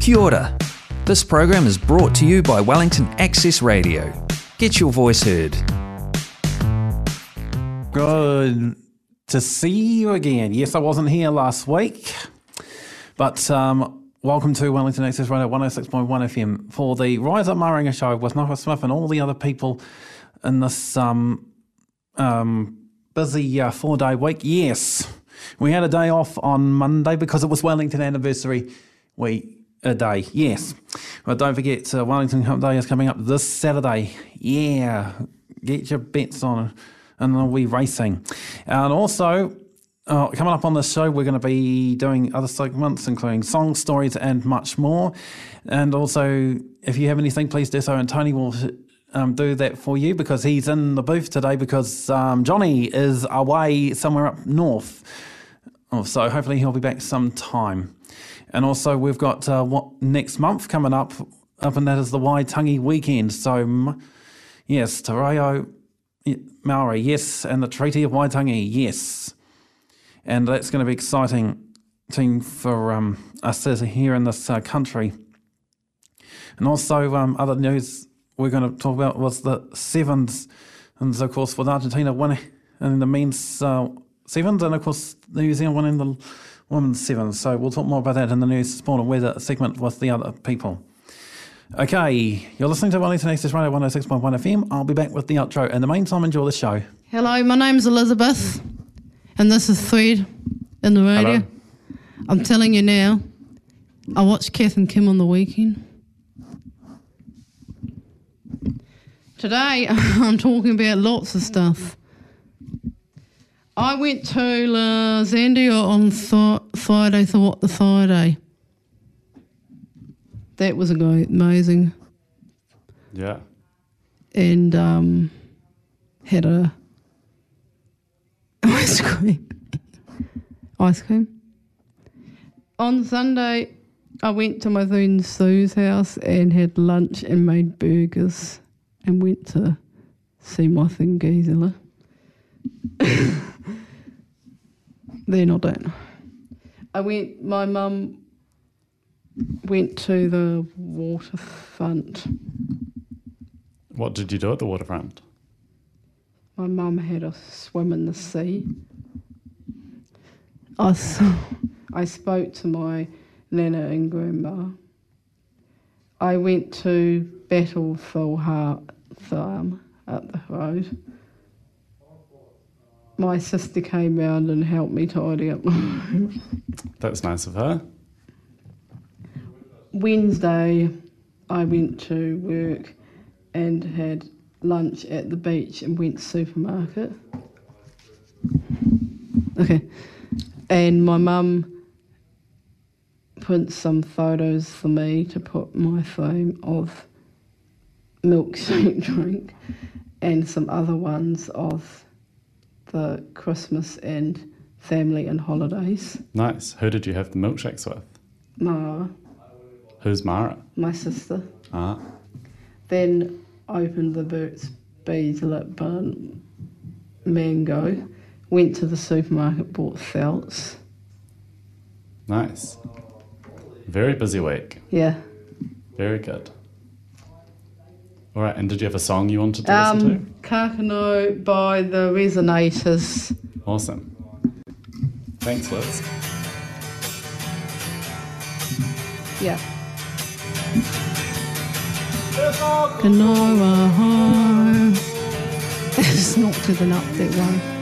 Kia ora. This program is brought to you by Wellington Access Radio. Get your voice heard. Good to see you again. Yes, I wasn't here last week, but um, welcome to Wellington Access Radio 106.1 FM for the Rise Up Maringa show with Nicholas Smith and all the other people in this um, um, busy uh, four day week. Yes, we had a day off on Monday because it was Wellington anniversary week. A day, yes. But don't forget, uh, Wellington Cup Day is coming up this Saturday. Yeah, get your bets on and we'll be racing. And also, uh, coming up on the show, we're going to be doing other segments, including song stories and much more. And also, if you have anything, please do so. And Tony will um, do that for you because he's in the booth today because um, Johnny is away somewhere up north. Oh, so hopefully he'll be back sometime. And also, we've got uh, what next month coming up, up and that is the Waitangi weekend. So, yes, Te Maori, yes, and the Treaty of Waitangi, yes. And that's going to be exciting thing for um, us here in this uh, country. And also, um, other news we're going to talk about was the sevens, and of course, with Argentina winning in the men's uh, sevens, and of course, New Zealand winning the women's seven. So we'll talk more about that in the news, sport, and weather segment with the other people. Okay, you're listening to Wellington Access Radio 106.1 FM. I'll be back with the outro. In the meantime, enjoy the show. Hello, my name's Elizabeth, and this is Thread in the radio. Hello. I'm telling you now, I watched Kath and Kim on the weekend. Today, I'm talking about lots of stuff. I went to La Zandia on th- Friday, the Friday. That was amazing. Yeah. And um, had a ice cream. ice cream. On Sunday, I went to my friend Sue's house and had lunch and made burgers and went to see my thing Gisela. They're not done. I went, my mum went to the waterfront. What did you do at the waterfront? My mum had a swim in the sea. I, saw, I spoke to my nana and grandma. I went to Battlefield Heart Farm up the road. My sister came round and helped me tidy up my room. That's nice of her. Wednesday, I went to work and had lunch at the beach and went to supermarket. Okay. And my mum put some photos for me to put my phone of milkshake drink and some other ones of the Christmas and family and holidays. Nice. Who did you have the milkshakes with? Mara, Who's Mara? my sister. Ah, Then opened the Burt's Bees Lip Bun mango. Went to the supermarket, bought felts. nice. Very busy week. Yeah. Very good. All right, and did you have a song you wanted to Um, listen to? Kakano by the Resonators. Awesome. Thanks, Liz. Yeah. Kanoa ho. It's not to the up that one.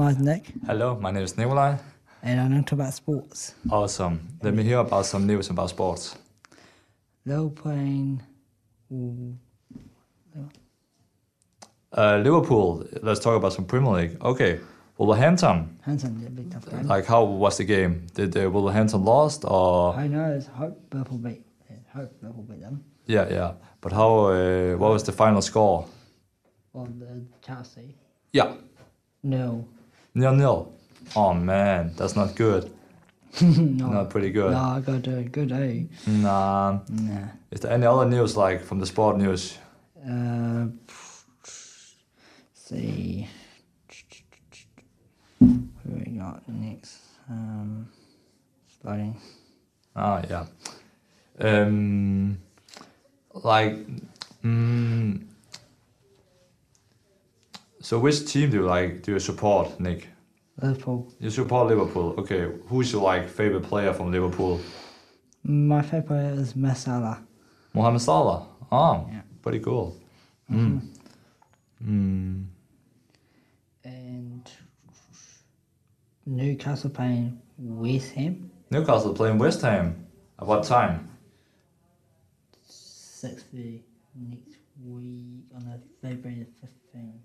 My name's Nick, Hello, my name is Nikolai. and I know talk about sports. Awesome. Let me hear about some news about sports. Low playing. Uh, Liverpool. Let's talk about some Premier League. Okay. Wolverhampton. Did a big tough game. Like, how was the game? Did uh, Wolverhampton lost or? I know it's hope Liverpool beat. Hope Liverpool beat them. Yeah, yeah. But how? Uh, what was the final score? On the Chelsea. Yeah, No. Nil nil. Oh man, that's not good. no. Not pretty good. No, I got a good A. Nah. Nah. Is there any other news like from the sport news? Uh, see. Who we got next? Um, loading. Ah, yeah. Um, like, mm, so which team do you like? Do you support, Nick? Liverpool. You support Liverpool. Okay, who's your like favorite player from Liverpool? My favorite player is Mo Salah. Mohamed Salah. Ah, Yeah. pretty cool. Mm. Mm. And Newcastle playing West Ham. Newcastle playing West Ham. At what time? Six thirty next week on the February fifteenth.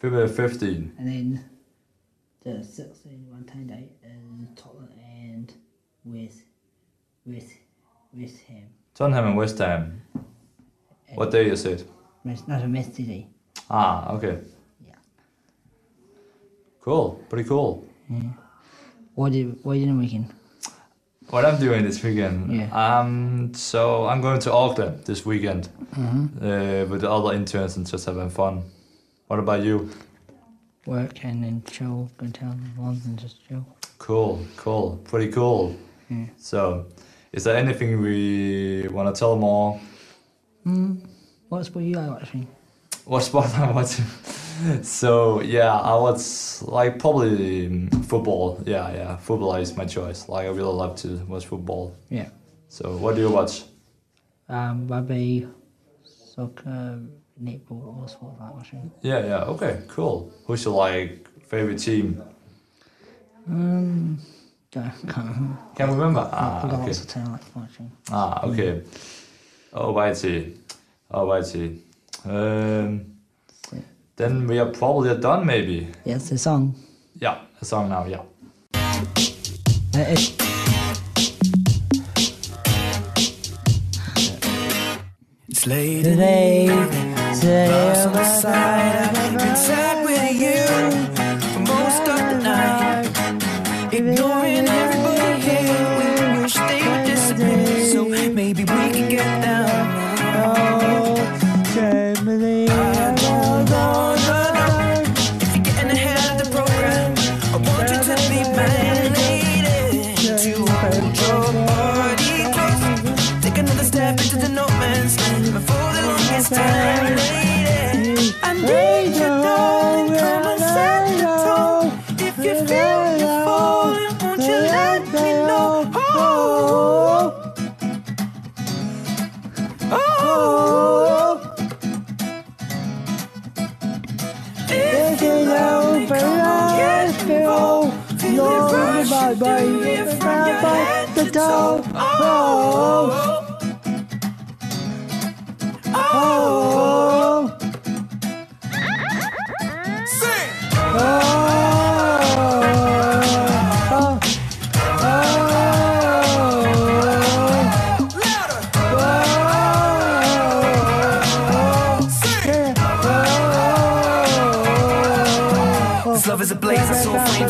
February 15. And then the sixteen one time date is Tottenham and West West West Ham. Tottenham and West Ham. What day is it? West not a West City. Ah, okay. Yeah. Cool. Pretty cool. Yeah. What did what did you do the weekend? What I'm doing this weekend? Yeah. Um. So I'm going to Auckland this weekend uh, with the other interns and just having fun. What about you? Work and then chill, go down once and just chill. Cool. Cool. Pretty cool. Yeah. So, is there anything we want to tell more? What sport you like watching? What sport I'm watching? so yeah, I was like probably football. Yeah, yeah, football is my choice. Like I really love to watch football. Yeah. So what do you watch? Um, rugby, soccer, netball, all sports I like watching. Yeah, yeah. Okay, cool. Who's your like favorite team? Um, don't, can't Can't remember. I've Ah, got okay. lots of talent I like watching. Ah, okay. Alrighty, alrighty. Um, then we are probably done, maybe. Yeah, it's a song. Yeah, a song now. Yeah. Uh, it's It's late today, today, on the side.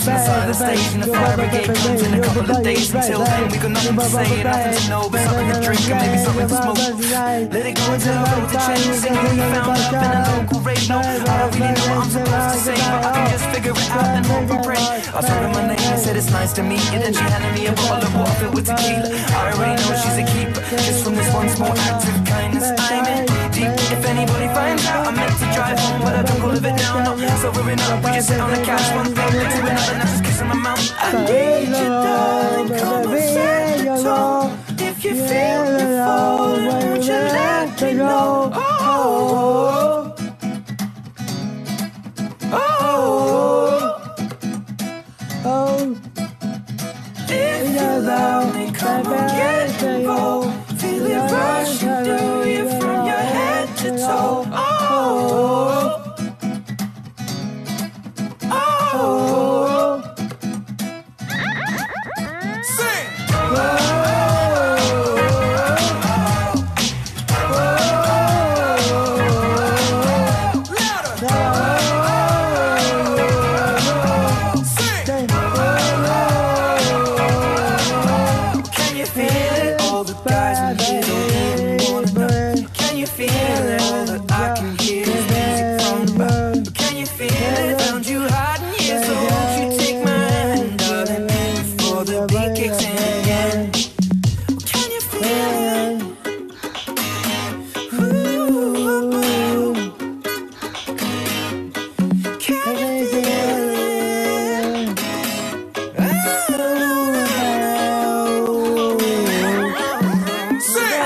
Flames the side of the stage And the fire brigade comes in a couple of days Until then, we got nothing to say and nothing to know But something to drink and maybe something to smoke. Let it go until I wrote the change Singing we found love in a local radio I don't really know what I'm supposed to say But I can just figure it out and hope and pray I told her my name and said it's nice to meet you. Then she handed me a bottle of water filled with tequila. I already know she's a keeper Just from this one small act of kindness. I'm in anybody finds out. I meant to drive home But I don't go live it down. No, sobering up We just sit on the couch One thing led to another. Now just kissing my mouth I need you darling. Come and set the tone If you feel you're falling Won't you let me know? Oh, oh, oh. If you love me, come on, get involved. Feel it rush through you head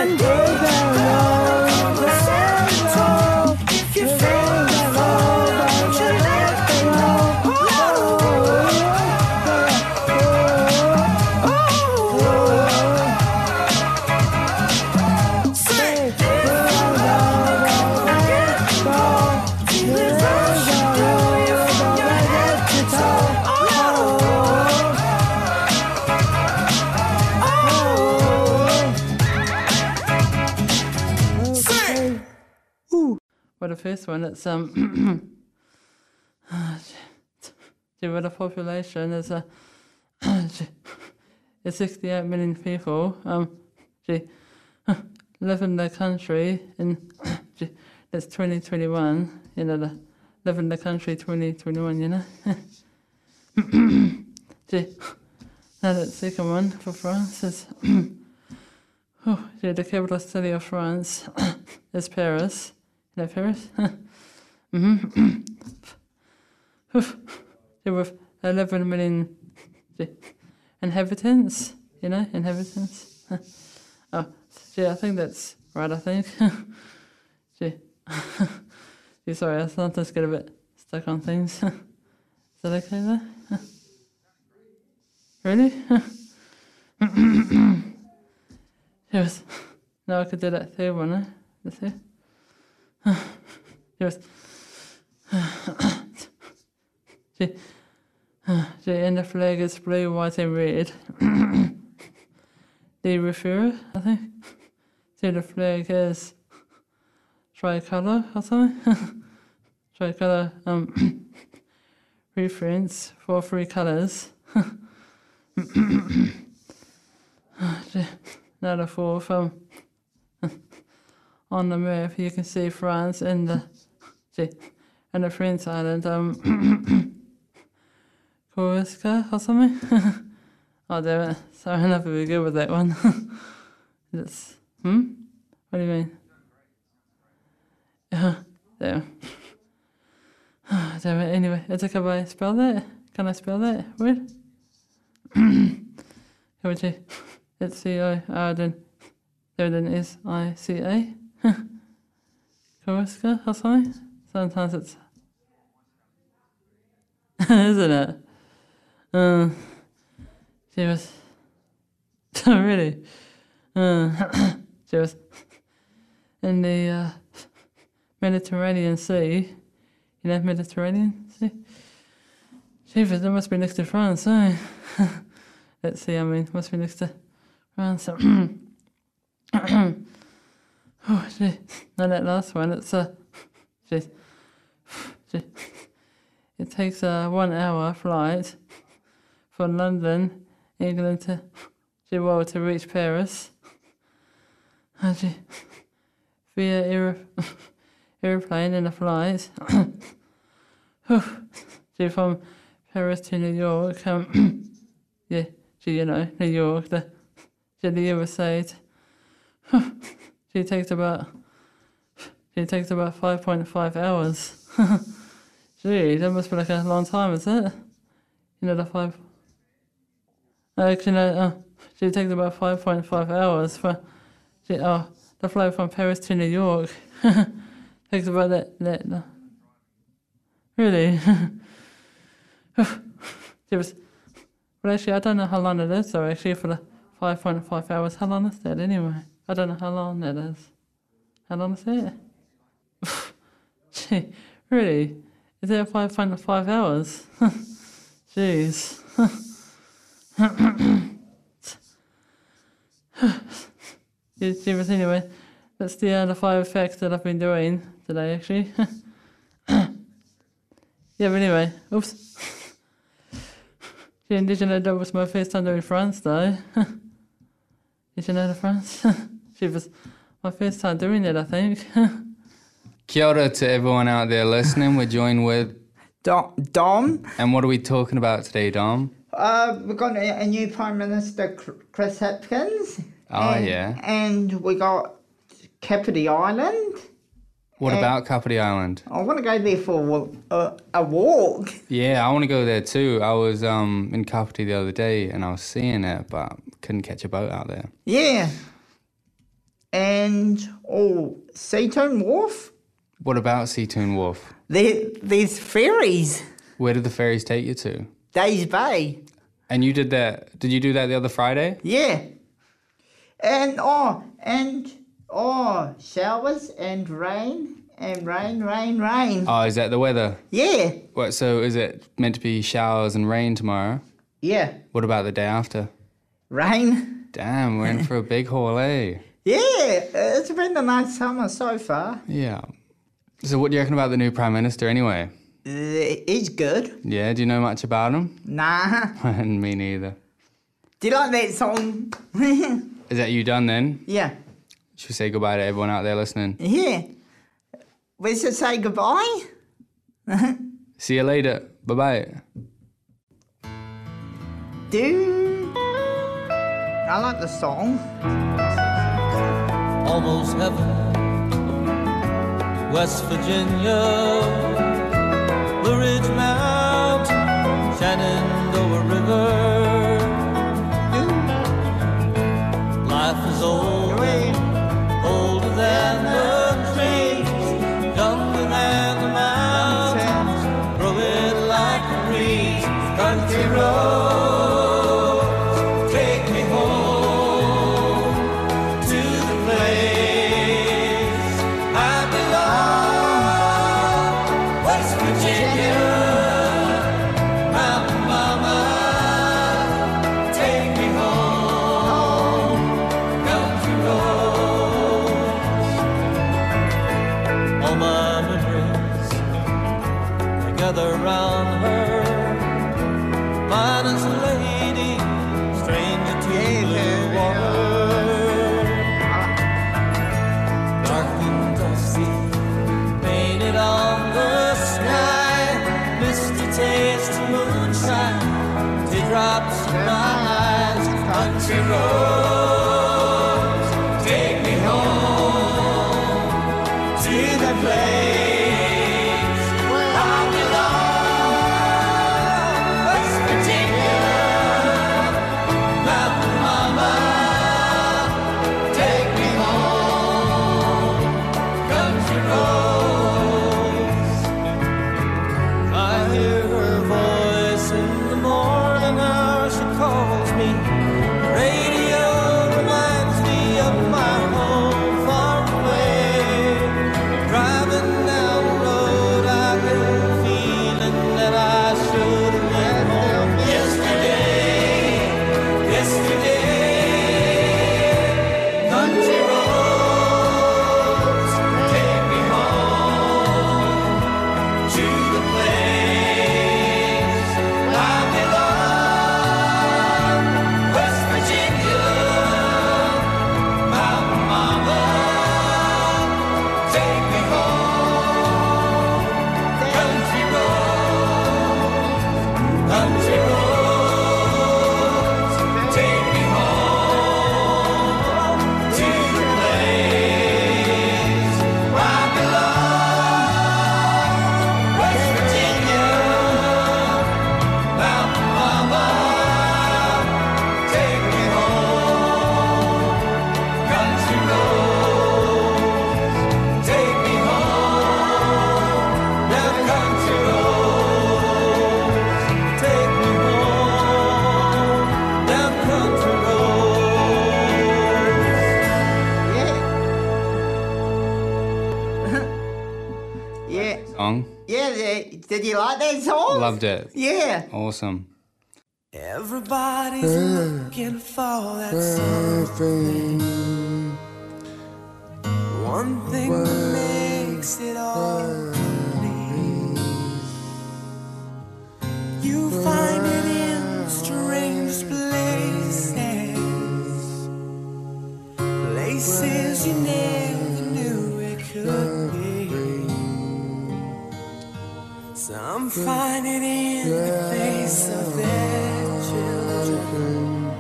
Well, the first one, it's um, the population is a gee, it's 68 million people. Um, live in the country in that's 2021. You know, the live in the country 2021. You know. now that second one for France is. oh, gee, the capital city of France is Paris. Paris? mm-hmm. with 11 million inhabitants, you know, inhabitants. oh, gee, I think that's right, I think. gee. gee, sorry, I sometimes get a bit stuck on things. Is that okay there? really? yes. Now I could do that third one, eh? The third. See, and the flag is blue, white, and red. they refer, I think. See, the flag is tricolor or something. tricolor um, reference for three colors. Now the fourth um, on the map, you can see France and the see, and the French island, um, Corsica or something. oh damn it! Sorry, I'm not very good with that one. it's hmm. What do you mean? Yeah, damn. damn it. Anyway, it's okay. I spell that? Can I spell that word? Can we see? It's C O R there then is I C A. Corsica or something. Sometimes it's isn't it? Uh, she was really. Uh, she was in the uh, Mediterranean Sea. You know Mediterranean Sea. Jeepers, that must be next to France, eh? Let's see. I mean, must be next to France. Oh, gee. No, that last one. It's uh, gee. Gee. It takes a one hour flight from London, England to well, to reach Paris. Gee. Via aer- aeroplane in a flight. from Paris to New York. Um, yeah, you know, New York, the, gee, the other side. She takes about she takes about five point five hours. Gee, that must be like a long time, is it? You know the five. Actually, no. Uh, she takes about five point five hours for. She, oh, the flight from Paris to New York takes about that. that uh, really. she was. But actually, I don't know how long it is. So actually, for the five point five hours, how long is that anyway? I don't know how long that is. How long is it? Gee, really? Is it five point five hours? Jeez. Jeez, anyway, that's the uh, five effects that I've been doing today, actually. yeah, but anyway, oops. Gee, did you know that was my first time doing France, though? did you know the France? She was my first time doing it, I think. Kia ora to everyone out there listening. We're joined with, Dom, Dom and what are we talking about today, Dom? uh, we've got a, a new Prime Minister, Chris Hipkins. Oh, and, yeah. And we got Kapiti Island. What Uh, about Kapiti Island? I want to go there for a, a walk. Yeah, I want to go there too. I was um, in Kapiti the other day and I was seeing it, but couldn't catch a boat out there. Yeah. And, oh, Seatoun Wharf. What about Seatoun Wharf? There, there's ferries. Where did the ferries take you to? Days Bay. And you did that? Did you do that the other Friday? Yeah. And, oh, and, oh, showers and rain and rain, rain, rain. Oh, is that the weather? Yeah. What? So is it meant to be showers and rain tomorrow? Yeah. What about the day after? Rain. Damn, we're in for a big haul, eh? Yeah, it's been a nice summer so far. Yeah. So what do you reckon about the new prime minister anyway? Uh, He's good. Yeah, do you know much about him? Nah. Me neither. Do you like that song? Is that you done then? yeah. Should we say goodbye to everyone out there listening? Yeah. We should say goodbye. See you later. Bye bye. Do. I like the song. Almost heaven. West Virginia, Blue Ridge Mountain, Shenandoah to roll. songs. Loved it. Yeah. Awesome. Everybody's looking for that something. One thing that makes it all complete. You find it in strange places, places you never knew it could. So I'm finding in the face of their children.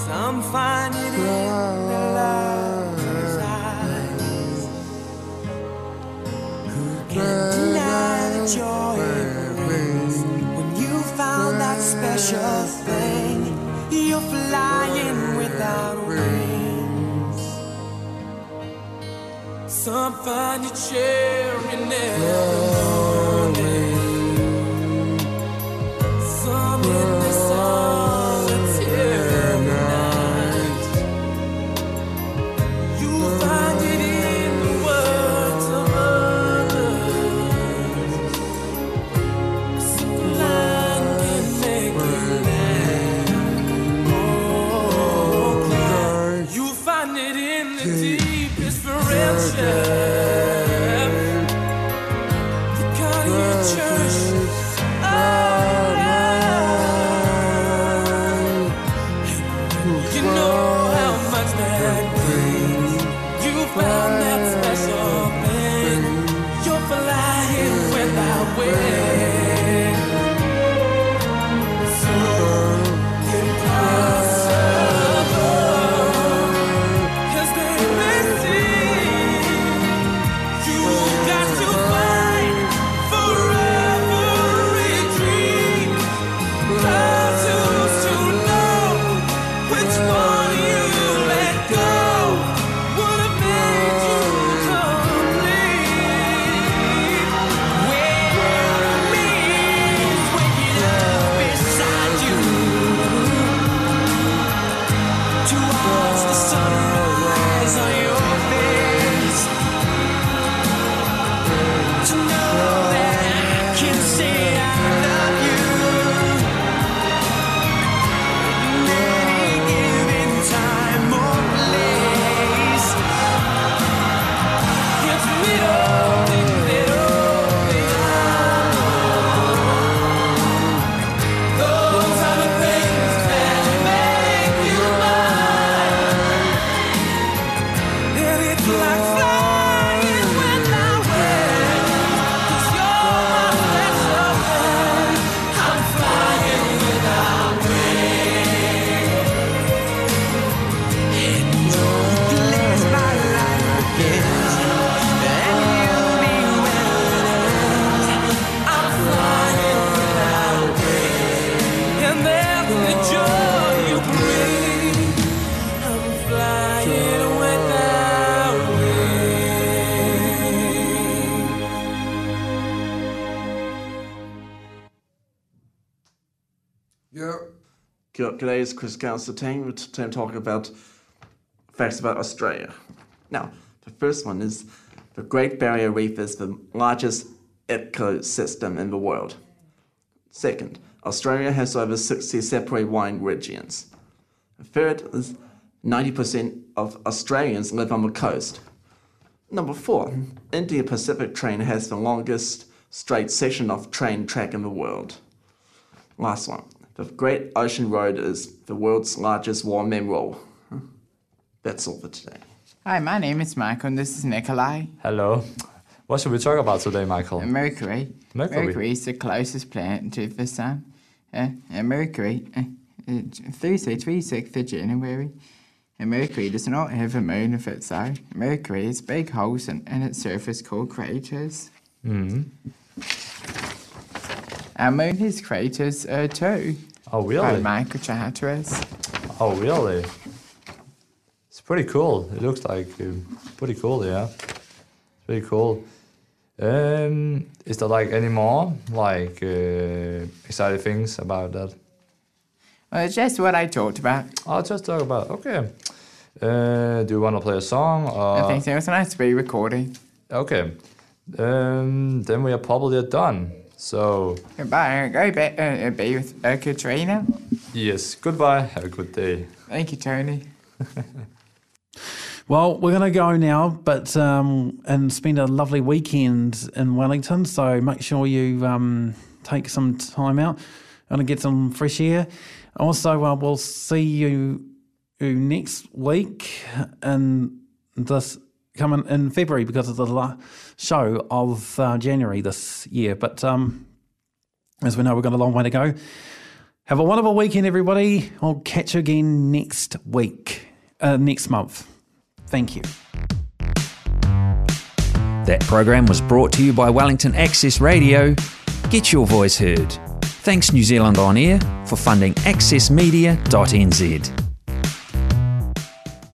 So I'm finding in the lover's eyes. Who can deny the joy it brings when you found that special thing? You're flying without wings. find you cherish. love. It's the sunrise on your Good day, it's Chris Constantine. Today I'm talking about facts about Australia. Now, the first one is the Great Barrier Reef is the largest ecosystem in the world. Second, Australia has over 60 separate wine regions. Third is 90% of Australians live on the coast. Number four, India Pacific train has the longest straight section of train track in the world. Last one, the Great Ocean Road is the world's largest war memorial. That's all for today. Hi, my name is Michael and this is Nikolai. Hello. What should we talk about today, Michael? Mercury. Mercury. Mercury is the closest planet to the Sun. Uh, uh, Mercury, uh, uh, Thursday, 26th of January. And Mercury does not have a moon of its own. Mercury has big holes in, in its surface called craters. hmm Our moon has craters uh, too. Oh, really? Called microcraters. Oh, really? It's pretty cool. It looks like um, pretty cool, yeah. It's pretty cool. Um, is there like any more like uh, exciting things about that? Well, it's just what I talked about. I'll just talk about. Okay. Uh, do you want to play a song? Or... I think so. It's nice to be recording. Okay. Um, then we are probably done. So Goodbye. Go be, uh, be with uh, Katrina. yes, goodbye. Have a good day. Thank you, Tony. Well, we're going to go now, but um, and spend a lovely weekend in Wellington. So make sure you um, take some time out and get some fresh air. Also, uh, we'll see you, you next week in this coming in February because of the show of uh, January this year. But um, as we know, we've got a long way to go. Have a wonderful weekend, everybody. I'll catch you again next week, uh, next month. Thank you. That program was brought to you by Wellington Access Radio. Get your voice heard. Thanks New Zealand On Air for funding accessmedia.nz.